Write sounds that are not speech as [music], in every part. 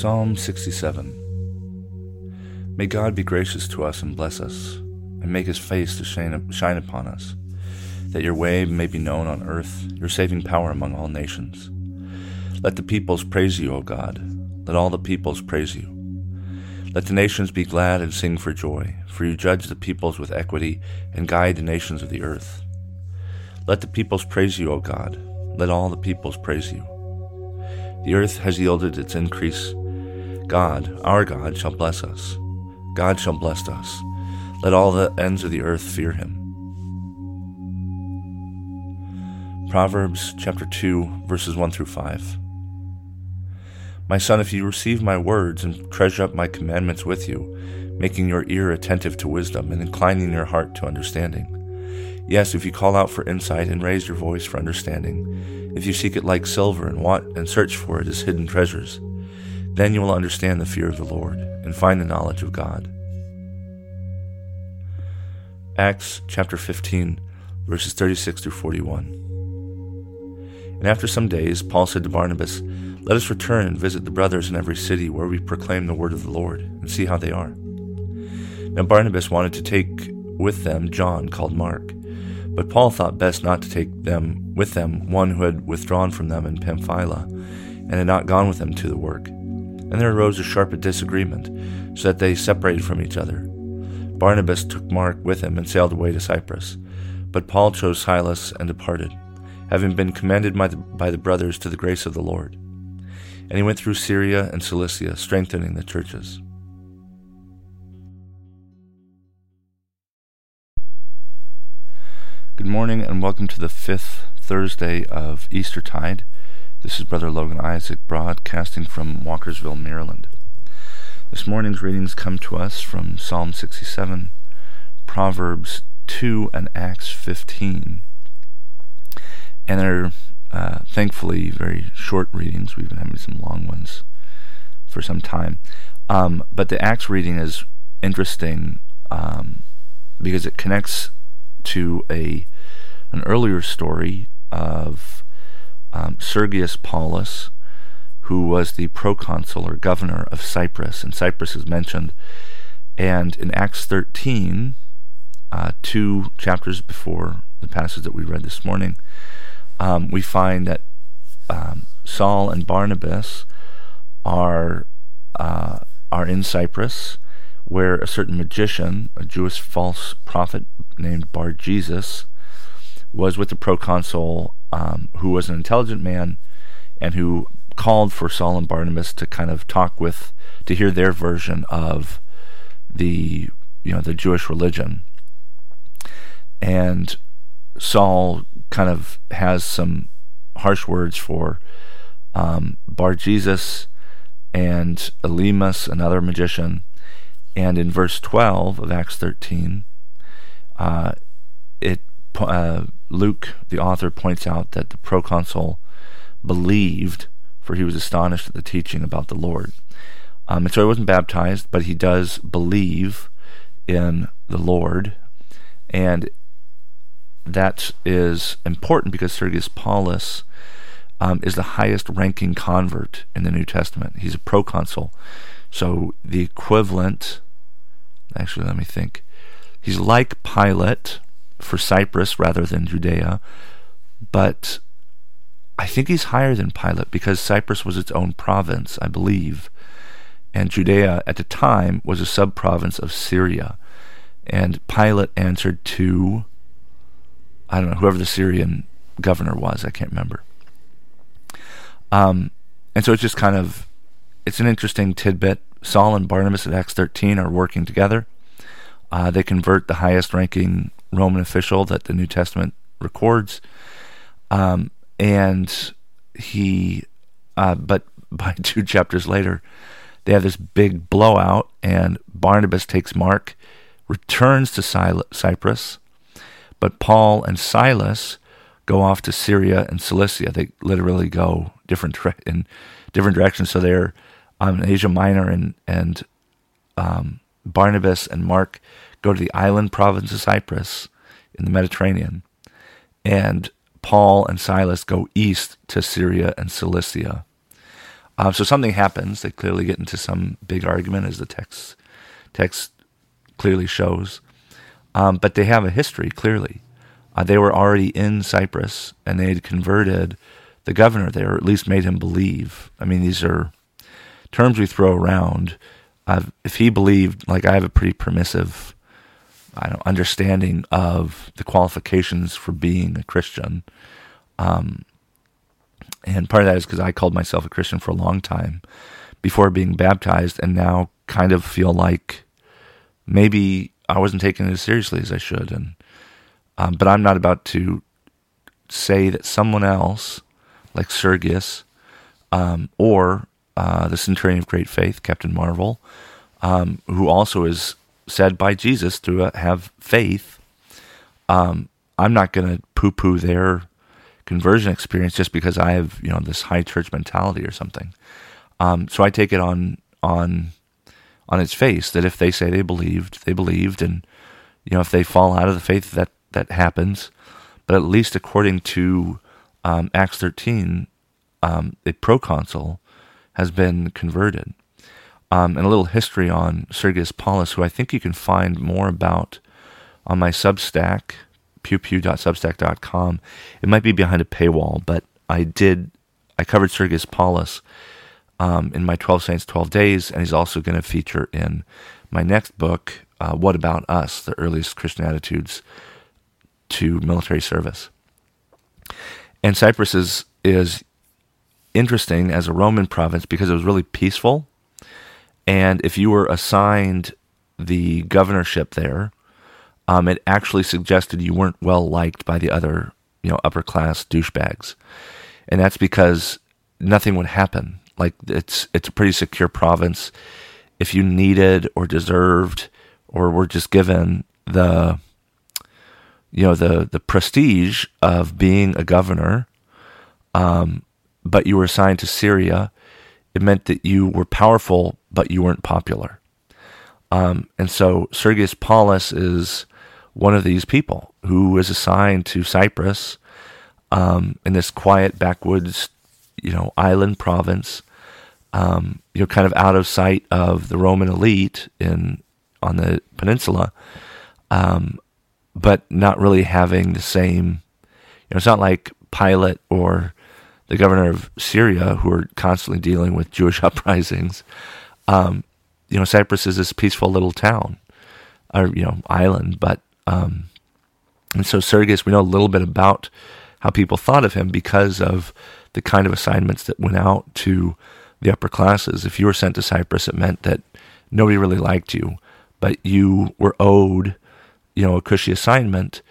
Psalm 67 May God be gracious to us and bless us, and make his face to shine, upon us, that your way may be known on earth, your saving power among all nations. Let the peoples praise you, O God. Let all the peoples praise you. Let the nations be glad and sing for joy, for you judge the peoples with equity and guide the nations of the earth. Let the peoples praise you, O God. Let all the peoples praise you. The earth has yielded its increase God, our God, shall bless us. God shall bless us. Let all the ends of the earth fear him. Proverbs chapter 2, verses 1 through 5. My son, if you receive my words and treasure up my commandments with you, making your ear attentive to wisdom and inclining your heart to understanding. Yes, if you call out for insight and raise your voice for understanding, if you seek it like silver and want and search for it as hidden treasures, then you will understand the fear of the Lord and find the knowledge of God. Acts chapter 15, verses 36 through 41. And after some days, Paul said to Barnabas, Let us return and visit the brothers in every city where we proclaim the word of the Lord and see how they are. Now Barnabas wanted to take with them John, called Mark. But Paul thought best not to take them with them one who had withdrawn from them in Pamphylia and had not gone with them to the work and there arose a sharp disagreement, so that they separated from each other. Barnabas took Mark with him and sailed away to Cyprus. But Paul chose Silas and departed, having been commended by the, by the brothers to the grace of the Lord. And he went through Syria and Cilicia, strengthening the churches. Good morning and welcome to the fifth Thursday of Eastertide. This is Brother Logan Isaac broadcasting from Walkersville, Maryland. This morning's readings come to us from Psalm 67, Proverbs 2, and Acts 15. And they're uh, thankfully very short readings. We've been having some long ones for some time. Um, but the Acts reading is interesting um, because it connects to a an earlier story of um, Sergius Paulus, who was the proconsul or governor of Cyprus, and Cyprus is mentioned. And in Acts 13, uh, two chapters before the passage that we read this morning, um, we find that um, Saul and Barnabas are uh, are in Cyprus, where a certain magician, a Jewish false prophet named Bar Jesus, was with the proconsul um, who was an intelligent man and who called for Saul and Barnabas to kind of talk with, to hear their version of the, you know, the Jewish religion. And Saul kind of has some harsh words for um, Bar Jesus and Elymas, another magician. And in verse 12 of Acts 13, uh, it uh, Luke, the author, points out that the proconsul believed, for he was astonished at the teaching about the Lord. Um, and so he wasn't baptized, but he does believe in the Lord. And that is important because Sergius Paulus um, is the highest ranking convert in the New Testament. He's a proconsul. So the equivalent, actually, let me think. He's like Pilate for Cyprus rather than Judea, but I think he's higher than Pilate because Cyprus was its own province, I believe, and Judea at the time was a sub-province of Syria, and Pilate answered to I don't know whoever the Syrian governor was, I can't remember. Um, and so it's just kind of it's an interesting tidbit. Saul and Barnabas at Acts 13 are working together. Uh, they convert the highest ranking Roman official that the New Testament records. Um, and he, uh, but [laughs] by two chapters later, they have this big blowout, and Barnabas takes Mark, returns to Cyprus, but Paul and Silas go off to Syria and Cilicia. They literally go different [laughs] in different directions. So they're um, in Asia Minor, and and um, Barnabas and Mark go to the island province of Cyprus in the Mediterranean, and Paul and Silas go east to Syria and Cilicia. Um, so something happens. They clearly get into some big argument, as the text text clearly shows. Um, but they have a history clearly. Uh, they were already in Cyprus, and they had converted the governor there, or at least made him believe. I mean, these are terms we throw around. Uh, if he believed, like I have a pretty permissive I don't, understanding of the qualifications for being a Christian. Um, and part of that is because I called myself a Christian for a long time before being baptized, and now kind of feel like maybe I wasn't taking it as seriously as I should. And um, but I'm not about to say that someone else, like Sergius, um, or uh, the centurion of great faith, Captain Marvel, um, who also is said by Jesus to uh, have faith. Um, I'm not going to poo-poo their conversion experience just because I have you know this high church mentality or something. Um, so I take it on on on its face that if they say they believed, they believed, and you know if they fall out of the faith, that that happens. But at least according to um, Acts 13, um, a proconsul has been converted. Um, and a little history on Sergius Paulus, who I think you can find more about on my Substack, pewpew.substack.com. It might be behind a paywall, but I did, I covered Sergius Paulus um, in my 12 Saints, 12 Days, and he's also going to feature in my next book, uh, What About Us? The Earliest Christian Attitudes to Military Service. And Cyprus is, is interesting as a Roman province because it was really peaceful and if you were assigned the governorship there, um, it actually suggested you weren't well liked by the other, you know, upper class douchebags, and that's because nothing would happen. Like it's it's a pretty secure province. If you needed or deserved or were just given the, you know, the the prestige of being a governor, um, but you were assigned to Syria, it meant that you were powerful, but you weren't popular. Um, and so Sergius Paulus is one of these people who is assigned to Cyprus um, in this quiet backwoods, you know, island province, um, you know, kind of out of sight of the Roman elite in on the peninsula, um, but not really having the same. You know, it's not like Pilate or the governor of Syria, who are constantly dealing with Jewish [laughs] uprisings. Um, you know, Cyprus is this peaceful little town, or you know, island. But um, and so Sergius, we know a little bit about how people thought of him because of the kind of assignments that went out to the upper classes. If you were sent to Cyprus, it meant that nobody really liked you, but you were owed, you know, a cushy assignment.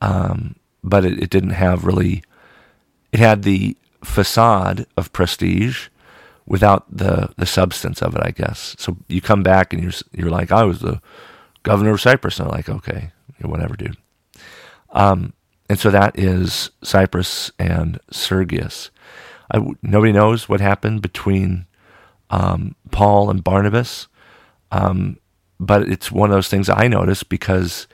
Um, but it, it didn't have really. It had the facade of prestige without the the substance of it, I guess. So you come back and you're you're like, I was the governor of Cyprus, and I'm like, okay, whatever, dude. Um, and so that is Cyprus and Sergius. I, nobody knows what happened between um, Paul and Barnabas, um, but it's one of those things I noticed because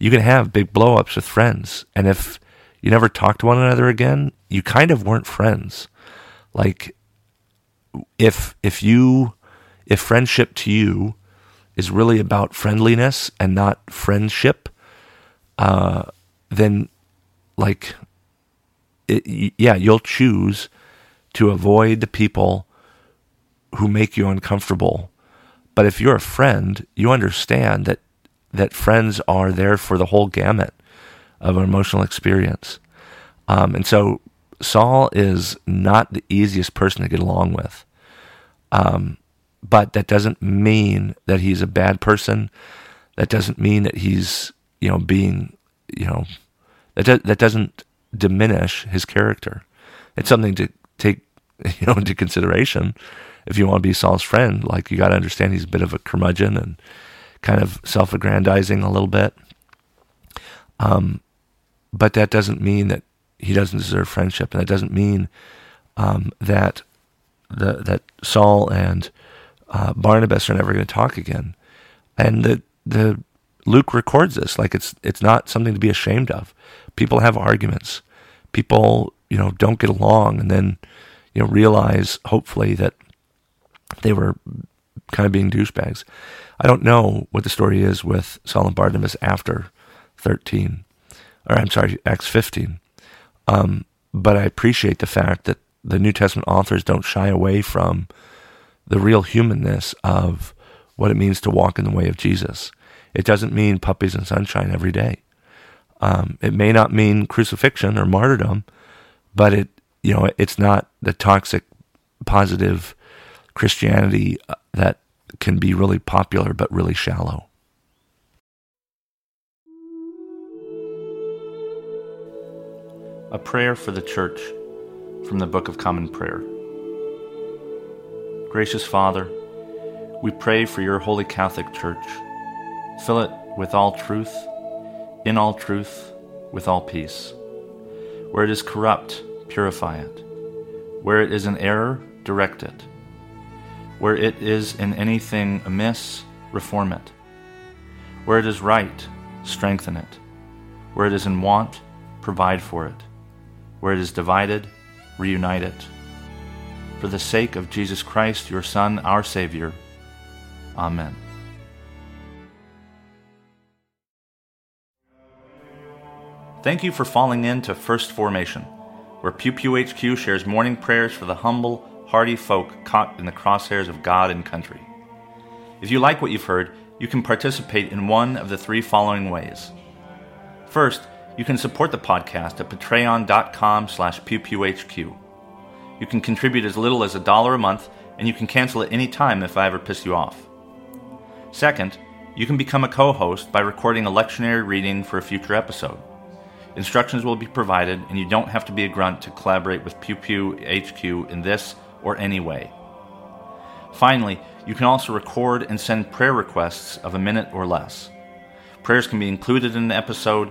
you can have big blowups with friends, and if you never talk to one another again, you kind of weren't friends. Like if if you if friendship to you is really about friendliness and not friendship, uh, then like it, yeah, you'll choose to avoid the people who make you uncomfortable. But if you're a friend, you understand that that friends are there for the whole gamut of emotional experience. Um, and so Saul is not the easiest person to get along with. Um, but that doesn't mean that he's a bad person. That doesn't mean that he's, you know, being, you know, that, do- that doesn't diminish his character. It's something to take [laughs] you know into consideration if you want to be Saul's friend. Like you got to understand he's a bit of a curmudgeon and kind of self-aggrandizing a little bit. Um, but that doesn't mean that he doesn't deserve friendship, and that doesn't mean um, that the, that Saul and uh, Barnabas are never going to talk again. And the the Luke records this like it's it's not something to be ashamed of. People have arguments. People you know don't get along, and then you know realize hopefully that they were kind of being douchebags. I don't know what the story is with Saul and Barnabas after 13, or I'm sorry, Acts 15. Um, but I appreciate the fact that the New Testament authors don't shy away from the real humanness of what it means to walk in the way of Jesus. It doesn't mean puppies and sunshine every day. Um, it may not mean crucifixion or martyrdom, but it you know it's not the toxic positive Christianity uh, that can be really popular but really shallow. A prayer for the church from the Book of Common Prayer. Gracious Father, we pray for your holy Catholic Church. Fill it with all truth, in all truth, with all peace. Where it is corrupt, purify it. Where it is in error, direct it. Where it is in anything amiss, reform it. Where it is right, strengthen it. Where it is in want, provide for it. Where it is divided, reunite it. For the sake of Jesus Christ, your Son, our Savior. Amen. Thank you for falling in to First Formation, where Pew Pew HQ shares morning prayers for the humble, hardy folk caught in the crosshairs of God and country. If you like what you've heard, you can participate in one of the three following ways. First, you can support the podcast at patreon.com slash pewpewhq. You can contribute as little as a dollar a month, and you can cancel at any time if I ever piss you off. Second, you can become a co-host by recording a lectionary reading for a future episode. Instructions will be provided, and you don't have to be a grunt to collaborate with Pew Pew HQ in this or any way. Finally, you can also record and send prayer requests of a minute or less. Prayers can be included in the episode,